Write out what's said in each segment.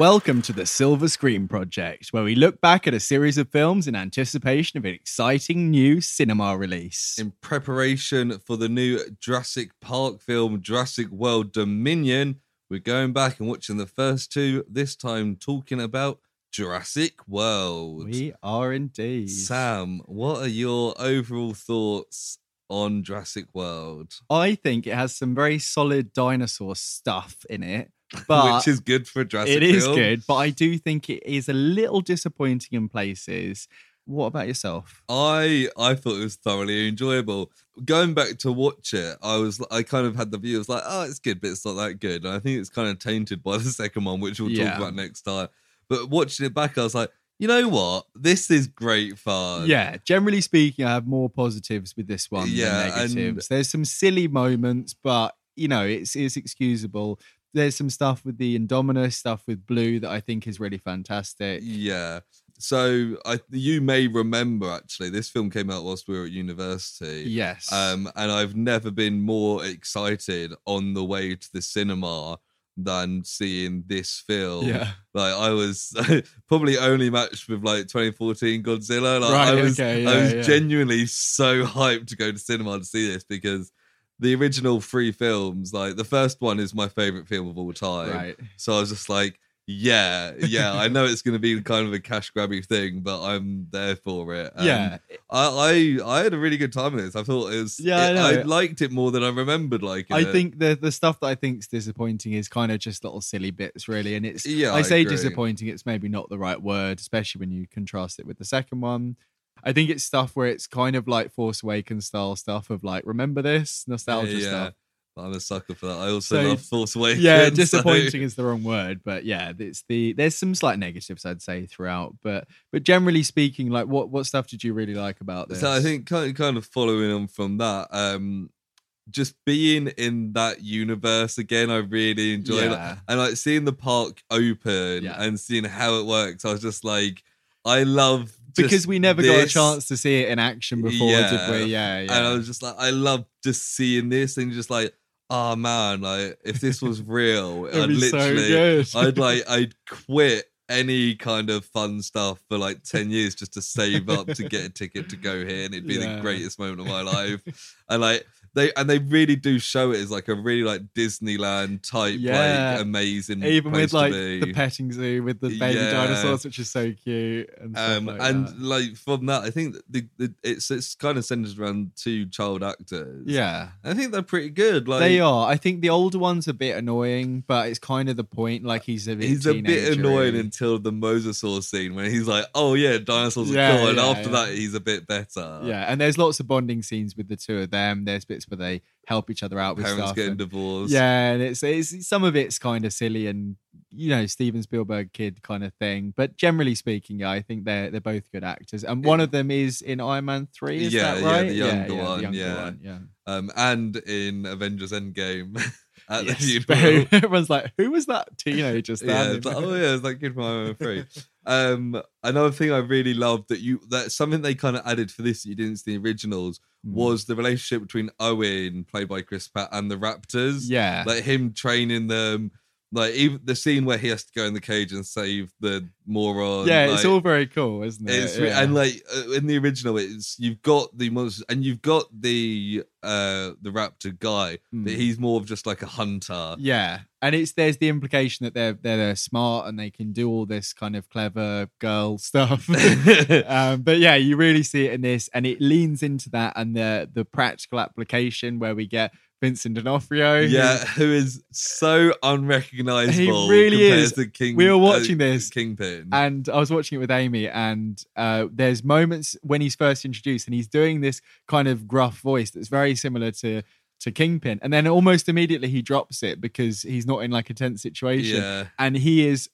Welcome to the Silver Screen Project, where we look back at a series of films in anticipation of an exciting new cinema release. In preparation for the new Jurassic Park film, Jurassic World Dominion, we're going back and watching the first two, this time talking about Jurassic World. We are indeed. Sam, what are your overall thoughts on Jurassic World? I think it has some very solid dinosaur stuff in it. But Which is good for Jurassic it is good, but I do think it is a little disappointing in places. What about yourself? I I thought it was thoroughly enjoyable. Going back to watch it, I was I kind of had the view. I was like, oh, it's good, but it's not that good. And I think it's kind of tainted by the second one, which we'll Yeah. talk about next time. But watching it back, I was like, you know what? This is great fun. Yeah, generally speaking, I have more positives with this one Yeah, than and- negatives. There's some silly moments, but you know, it's it's excusable. There's some stuff with the Indominus, stuff with Blue that I think is really fantastic. Yeah. So I you may remember actually, this film came out whilst we were at university. Yes. Um, and I've never been more excited on the way to the cinema than seeing this film. yeah. Like I was probably only matched with like 2014 Godzilla. Like Right, I was, okay, I was yeah. genuinely so hyped to go to cinema to see this because the original three films, like the first one is my favorite film of all time. Right. So I was just like, yeah, yeah, I know it's going to be kind of a cash grabby thing, but I'm there for it. And yeah. I, I I had a really good time with this. I thought it was. Yeah, I it- know. I liked it more than I remembered liking I it. think the the stuff that I think's disappointing is kind of just little silly bits, really. And it's Yeah, I I say agree. disappointing. It's maybe not the right word, especially when you contrast it with the second one. I think it's stuff where it's kind of like Force Awakens style stuff of like, remember this nostalgia yeah, stuff. I'm a sucker for that. I also So- love Force Awakens. Yeah, so- disappointing is the wrong word, but yeah, it's the there's some slight negatives I'd say throughout, but but generally speaking, like what what stuff did you really like about this? So I think kind of, kind of following on from that, um, just being in that universe again, I really enjoyed it. Yeah. And like seeing the park open Yeah. and seeing how it works, I was just like, I love because we never got a chance to see it in action before, Yeah. did we? Yeah, yeah. And I was just like, I love just seeing this and just like, oh man, like if this was real, I'd be so literally. I'd like, I'd quit any kind of fun stuff for like 10 years just to save up to get a ticket to go here and it'd be Yeah. the greatest moment of my life and like they and they really do show it as like a really like disneyland type Yeah. like amazing even place with like the petting zoo with the baby Yeah. dinosaurs, which is so cute. And um like and that. like from that i think the, the it's it's kind of centered around two child actors yeah, i think they're pretty good like they are. I think the older one's a bit annoying, but it's kind of the point. Like he's a bit He's a bit annoying until the mosasaur scene when he's like, "Oh yeah, dinosaurs are Yeah, cool," and after that, he's a bit better. Yeah, and there's lots of bonding scenes with the two of them. There's bits where they help each other out with parents stuff. getting and- divorced. yeah, and it's, it's some of it's kind of silly and you know Steven Spielberg kid kind of thing. But generally speaking, yeah, I think they're they're both good actors, and one of them is in Iron Man three. Is Yeah, that yeah, the younger the one, younger yeah. one, yeah. um, and in Avengers Endgame at Yes, the funeral. Everyone's like, "Who was that teenager yeah, standing?" it's like, oh yeah, it's like kid from Iron Man three. Um, another thing I really loved that you that something they kind of added for this that you didn't see in the originals Mm. was the relationship between Owen, played by Chris Pratt, and the Raptors. yeah, like him training them. Like even the scene where he has to go in the cage and save the moron. yeah, like, it's all very cool, isn't it? It's Yeah. and like uh, in the original, it's you've got the monsters and you've got the uh the raptor guy, but Mm. he's more of just like a hunter. Yeah, and it's there's the implication that they're they're, they're smart and they can do all this kind of clever girl stuff. um, but yeah, you really see it in this, and it leans into that and the the practical application where we get Vincent D'Onofrio. yeah, who is so unrecognizable. He really is. King, We were watching uh, this, Kingpin. and I was watching it with Amy, and uh, there's moments when he's first introduced, and he's doing this kind of gruff voice that's very similar to to Kingpin, and then almost immediately he drops it because he's not in like a tense situation, yeah, and he is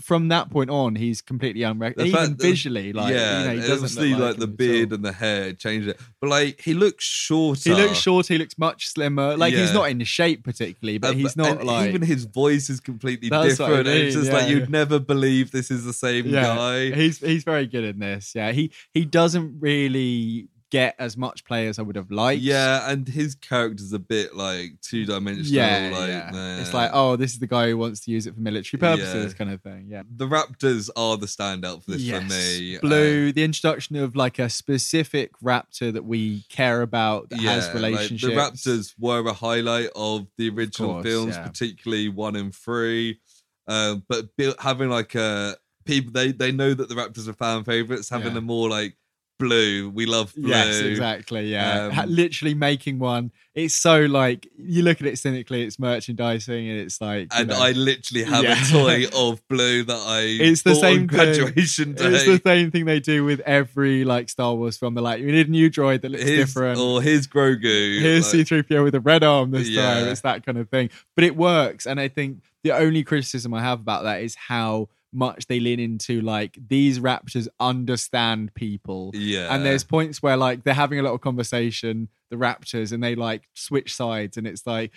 from that point on he's completely unrecognizable, even that- visually. Like, yeah, you know, he doesn't look like, like, the beard and the hair changed it, but like he looks shorter. He looks short. He looks much slimmer. Like he's not in shape particularly, but he's not and like even his voice is completely what I different. it's mean, just like you'd never believe this is the same yeah. guy. He's he's very good in this. Yeah, he he doesn't really get as much play as I would have liked. Yeah, and his character's a bit like two dimensional. Yeah, like, yeah. nah. It's like, oh, this is the guy who wants to use it for military purposes, Yeah. kind of thing. Yeah. the Raptors are the standout for this for me. Blue, the introduction of like a specific raptor that we care about that yeah, has like, the Raptors were a highlight of the original course, films, yeah. particularly one and three. Um, but having like a people, they they know that the Raptors are fan favorites. Having Yeah. them more like blue, we love blue. Yes, exactly. Yeah, Um, literally making one. It's so like you look at it cynically. It's merchandising, and it's like, And know, I literally have Yeah. a toy of blue that I It's the same on thing. graduation day. it's the same thing they do with every like Star Wars film. They're like, we need a new droid that looks different. Or here's Grogu. Here's like- C3PO with a red arm this time. It's that kind of thing. But it works. And I think the only criticism I have about that is how much they lean into like these raptors understand people. yeah. And there's points where like they're having a little conversation, the raptors, and they like switch sides, and it's like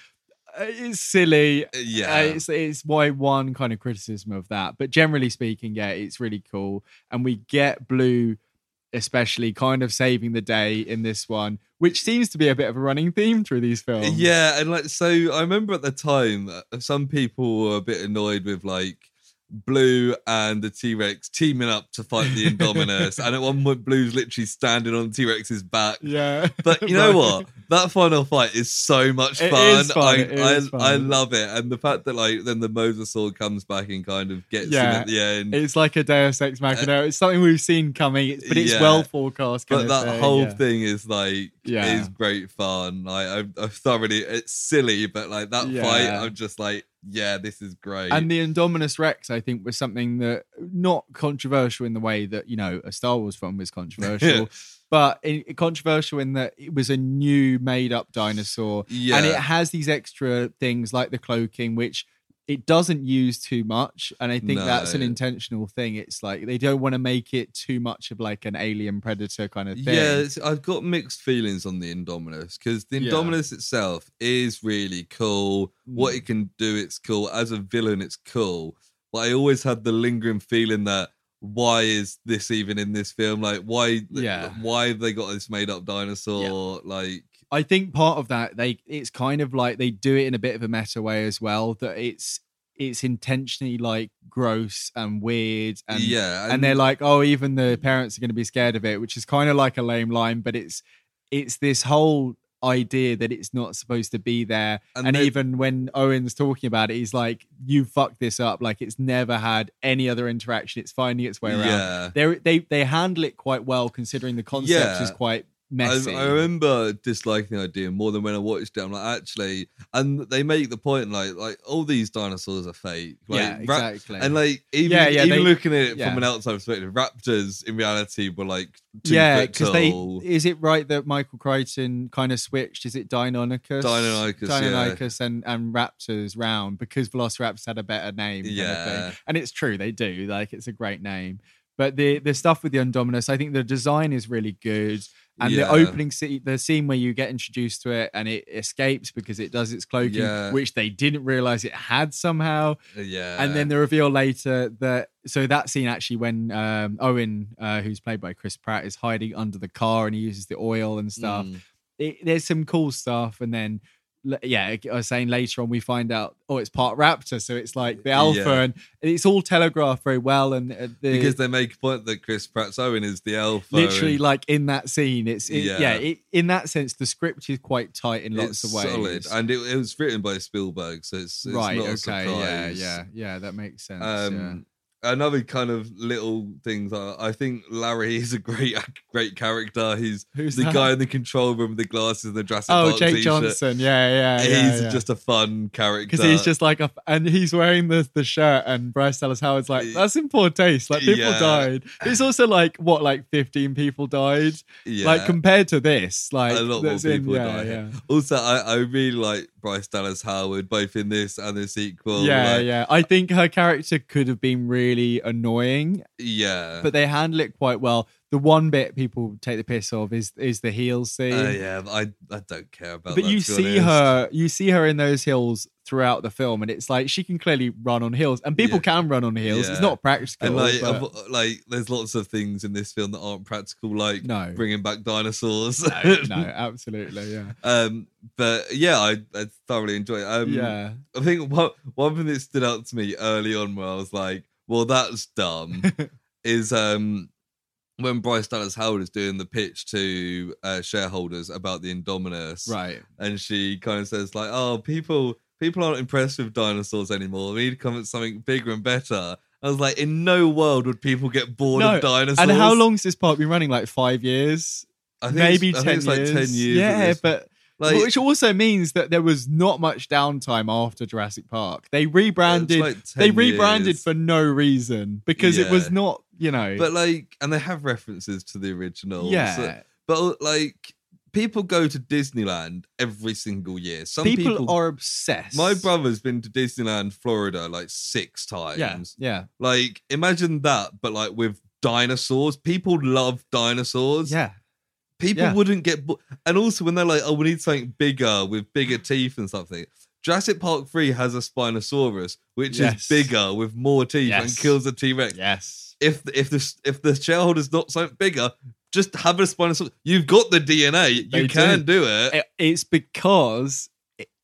uh, it's silly. yeah. Uh, it's it's why one kind of criticism of that. But generally speaking, yeah, it's really cool, and we get blue, especially kind of saving the day in this one, which seems to be a bit of a running theme through these films. Yeah, and like so, I remember at the time uh, some people were a bit annoyed with like Blue and the T Rex teaming up to fight the Indominus, and at one point Blue's literally standing on T Rex's back. yeah. But you know what? That final fight is so much It fun. is fun, I, it is I, I love it, and the fact that like then the Mosasaur comes back and kind of gets him at the end. It's like a Deus Ex Machina. it's something we've seen coming, but it's Uh, Yeah. well forecast. But that thing, whole yeah. thing is like Yeah. is great fun. Like I, I thoroughly, it's silly, but like that Yeah. fight, I'm just like, yeah, this is great. And the Indominus Rex, I think, was something that not controversial in the way that you know a Star Wars film was controversial, but in, controversial in that it was a new made-up dinosaur, yeah, and it has these extra things like the cloaking, which it doesn't use too much, and I think that's an intentional thing. It's like they don't want to make it too much of like an alien predator kind of thing. yeah. I've got mixed feelings on the Indominus because the Yeah. Indominus itself is really cool. What Mm. it can do, it's cool. As a villain, it's cool. But I always had the lingering feeling that why is this even in this film? Like, why? Yeah. why have they got this made up dinosaur? Like, I think part of that they it's kind of like they do it in a bit of a meta way as well that it's it's intentionally like gross and weird and yeah, and they're like oh even the parents are going to be scared of it which is kind of like a lame line but it's it's this whole idea that it's not supposed to be there And and, even when Owen's talking about it he's like you fucked this up like it's never had any other interaction it's finding its way around yeah. they they they handle it quite well considering the concept Yeah. is quite messy I remember disliking the idea more than when I watched it. I'm like, actually, and they make the point like, like all these dinosaurs are fake. Like, yeah exactly And like even Yeah, yeah, even they- looking at it yeah. from an outside perspective, raptors in reality were like yeah, because they is it right that Michael Crichton kind of switched? Is it Deinonychus, Deinonychus, yeah. And and Raptors round because Velociraptors had a better name, kind of Yeah. and it's true they do. Like it's a great name, but the the stuff with the Indominus, I think the design is really good. And Yeah. the opening scene, the scene where you get introduced to it and it escapes because it does its cloaking, Yeah. which they didn't realize it had somehow yeah, and then the reveal later that so that scene actually when um, Owen, uh, who's played by Chris Pratt, is hiding under the car and he uses the oil and stuff. Mm. It, there's some cool stuff, and then yeah, I was saying later on we find out oh it's part raptor, so it's like the alpha, Yeah. and it's all telegraphed very well, and uh, the, because they make a point that Chris Pratt's Owen is the alpha. literally and like in that scene, it's it, yeah, Yeah. it, in that sense the script is quite tight in lots it's of ways. solid, and it, it was written by Spielberg, so it's, it's right, not okay, yeah, yeah, yeah, that makes sense. yeah. Another kind of little things. I, I think Larry is a great, great character. He's Who's the that? guy in the control room with the glasses and the Jurassic Oh, Park Jake t-shirt. Johnson, yeah, yeah, yeah. He's yeah. just a fun character because he's just like a, and he's wearing the the shirt, and Bryce Dallas Howard's like, that's in poor taste. Like people Yeah. died. It's also like what, like fifteen people died. yeah. Like compared to this, like a lot more that's in- people yeah, yeah. Also, I, I really like Bryce Dallas Howard, both in this and the sequel. yeah, like, yeah. I think her character could have been really annoying, yeah. but they handle it quite well. The one bit people take the piss of is is the heels scene. Uh, yeah, I I don't care about. but that, you see honest. her, you see her in those hills throughout the film, and it's like she can clearly run on heels, and people Yeah. can run on heels. It's not practical. And like, but- like, there's lots of things in this film that aren't practical, like No. bringing back dinosaurs. no, no, absolutely, yeah, um, but yeah, I, I thoroughly enjoy it. Um, yeah. I think one one thing that stood out to me early on, where I was like, "Well, that's dumb," is um when Bryce Dallas Howard is doing the pitch to uh, shareholders about the Indominus, Right. and she kind of says like, "Oh, people people aren't impressed with dinosaurs anymore. We need to come at something bigger and better." I was like, "In no world would people get bored No, of dinosaurs." And how long's this park been running? Like five years, I think maybe ten years. like ten years. Yeah, but like, which also means that there was not much downtime after Jurassic Park. They rebranded. like they rebranded years. for no reason because it was not, you know. but like, and they have references to the original. Uh, yeah, so- but like, people go to Disneyland every single year. Some people, people, are obsessed. My brother's been to Disneyland, Florida, like six times. Yeah, yeah, Like, imagine that, but like with dinosaurs. People love dinosaurs. yeah. People yeah. wouldn't get. Bo- and also, when they're like, "Oh, we need something bigger with bigger teeth and something," Jurassic Park Three has a Spinosaurus, which Yes. is bigger with more teeth and kills a T Rex. Yes. If if the if the shareholder's not something bigger, just have a Spinosaurus. You've got the DNA. You They can do, it. It- It's because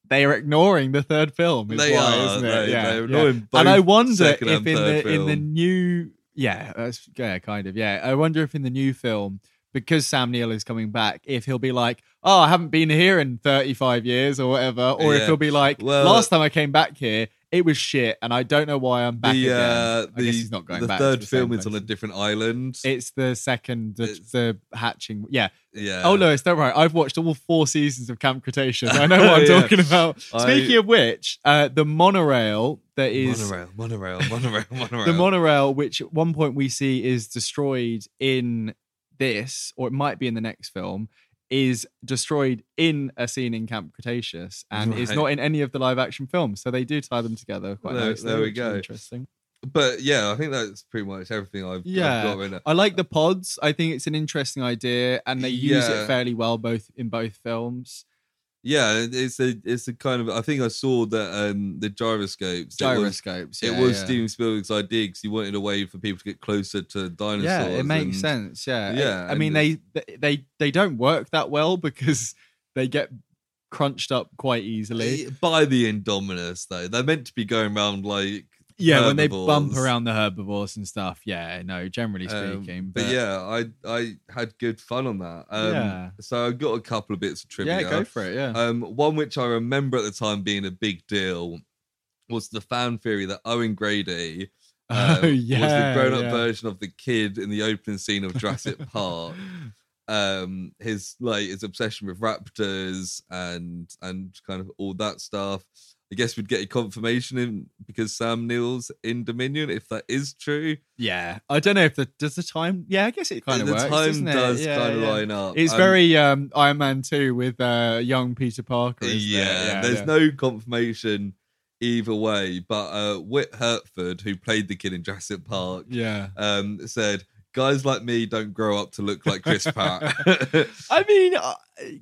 they are ignoring the third film. Is They why, are. Isn't it? They- yeah, yeah. And I wonder if in the in the new yeah, that's, yeah, kind of yeah. I wonder if in the new film because Sam Neill is coming back, if he'll be like, "Oh, I haven't been here in thirty-five years" or whatever, or if he'll be like, Well- "Last time I came back here, it was shit, and I don't know why I'm back the again." uh, I the, guess he's not going the back. third the film is on a different island. It's the second, the, the hatching. Yeah. yeah. Oh, Lewis, don't worry. I've watched all four seasons of Camp Cretaceous. I know what I'm Yeah. talking about. I- Speaking of which, uh, the monorail that is monorail, monorail, monorail, monorail. the monorail, which at one point we see is destroyed in this, or it might be in the next film, is destroyed in a scene in Camp Cretaceous and is not in any of the live action films. So they do tie them together quite There- nicely. there we go. Interesting. But yeah, I think that's pretty much everything I've, I've got right now. I like the pods. I think it's an interesting idea, and they use Yeah. it fairly well both in both films. Yeah, it's a it's a kind of I think I saw that um the gyroscopes. it was- Gyroscopes. It yeah, was yeah. Steven Spielberg's idea because he wanted a way for people to get closer to dinosaurs. Yeah, it makes and- sense. Yeah, Yeah, I mean, they they they don't work that well because they get crunched up quite easily. By the Indominus, though, they're meant to be going around like Yeah, when they bump around the herbivores and stuff. Yeah, no, generally Um, speaking. but, yeah, I I had good fun on that. Um, Yeah. So I got a couple of bits of trivia. yeah, go for it. Yeah, Um, one which I remember at the time being a big deal was the fan theory that Owen Grady um, oh yeah, was the grown-up yeah. version of the kid in the opening scene of Jurassic Park. Um, his like his obsession with raptors and and kind of all that stuff. I guess we'd get a confirmation in because Sam Neill's in Dominion, if that is true. Yeah, I don't know if the does the time. Yeah, I guess it kind of the works. time does Yeah, kind of yeah. line up. It's Um, very um, Iron Man two with uh, young Peter Parker. Yeah, yeah, there's no confirmation either way. But uh, Whit Hertford, who played the kid in Jurassic Park, Yeah, um, said, "Guys like me don't grow up to look like Chris Pratt." I mean, uh,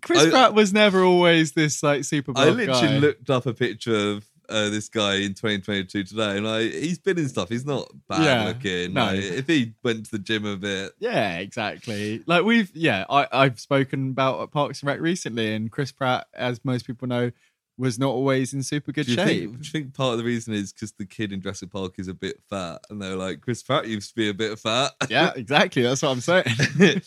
Chris I- Pratt was never always this like super. I literally guy. looked up a picture of uh, this guy in 2022 today, and I he's been in stuff. He's not bad Yeah, looking. no. Like, if he went to the gym a bit, Yeah, exactly. Like we've yeah, I I've spoken about Parks and Rec recently, and Chris Pratt, as most people know, was not always in super good do shape. think, do you think part of the reason is because the kid in Jurassic Park is a bit fat, and they're like, Chris Pratt used to be a bit fat. yeah, exactly. That's what I'm saying.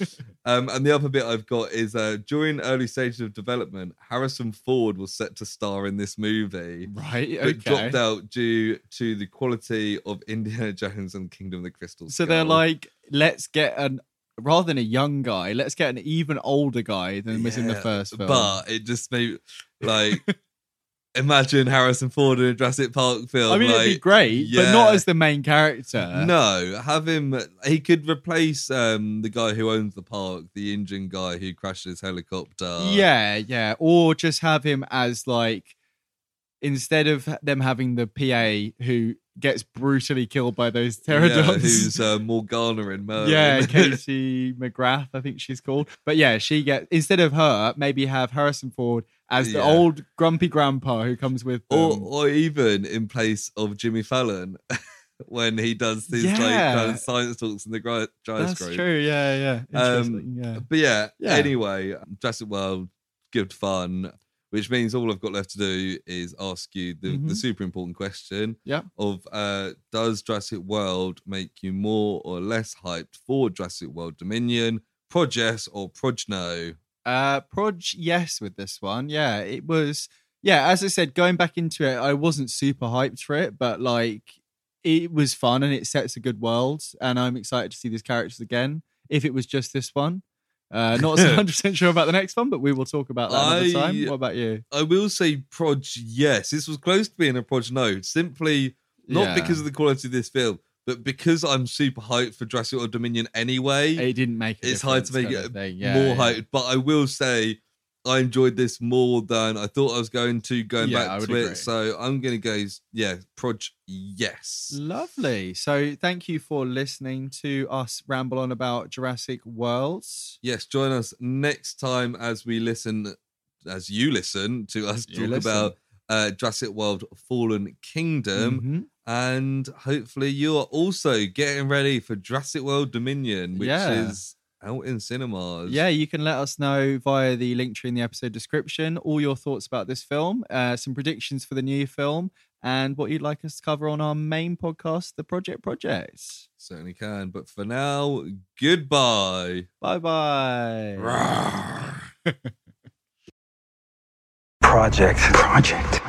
um, and the other bit I've got is uh, during early stages of development, Harrison Ford was set to star in this movie, right. but Okay. dropped out due to the quality of Indiana Jones and Kingdom of the Crystal So they're like, let's get an rather than a young guy, let's get an even older guy than was in the first film. But it just made like imagine Harrison Ford in a Jurassic Park film. I mean, like, it'd be great, but not as the main character. No, have him. He could replace um, the guy who owns the park, the Indian guy who crashed his helicopter. Yeah, yeah. Or just have him as like instead of them having the PA who gets brutally killed by those Yeah, who's uh, Morgana in Merlin. yeah, Katie McGrath, I think she's called. But yeah, she gets instead of her, maybe have Harrison Ford as the Yeah. old grumpy grandpa who comes with them. or or even in place of Jimmy Fallon when he does his like kind of science talks in the Gri- Giants That's group. true. Yeah, yeah. Um, yeah. But yeah, Yeah. anyway, Jurassic World, good fun, which means all I've got left to do is ask you the, the Mhm. super important question Yeah. of uh, does Jurassic World make you more or less hyped for Jurassic World Dominion, Proj or Progno? Uh, Proj, yes, with this one. Yeah, it was. Yeah, as I said, going back into it, I wasn't super hyped for it, but like it was fun and it sets a good world, and I'm excited to see these characters again. If it was just this one, uh, not 100 percent sure about the next one, but we will talk about that another time. I- What about you? I will say Proj, yes. This was close to being a Proj no, simply not Yeah. because of the quality of this film, but because I'm super hyped for Jurassic World Dominion anyway. it didn't make. It's hard to make it kind of thing. Yeah, more yeah. hyped. But I will say I enjoyed this more than I thought I was going to going Yeah, back to it. So I'm gonna go yeah, Proj yes. Lovely. So, thank you for listening to us ramble on about Jurassic Worlds. Yes, join us next time as we listen as you listen to us You talk listen. about uh Jurassic World Fallen Kingdom. Mhm. And hopefully you are also getting ready for Jurassic World Dominion, which Yeah. is out in cinemas. Yeah, you can let us know via the link tree in the episode description all your thoughts about this film, uh, some predictions for the new film, and what you'd like us to cover on our main podcast, The Project Projects. Certainly can. But for now, goodbye. Bye bye. Project. Project.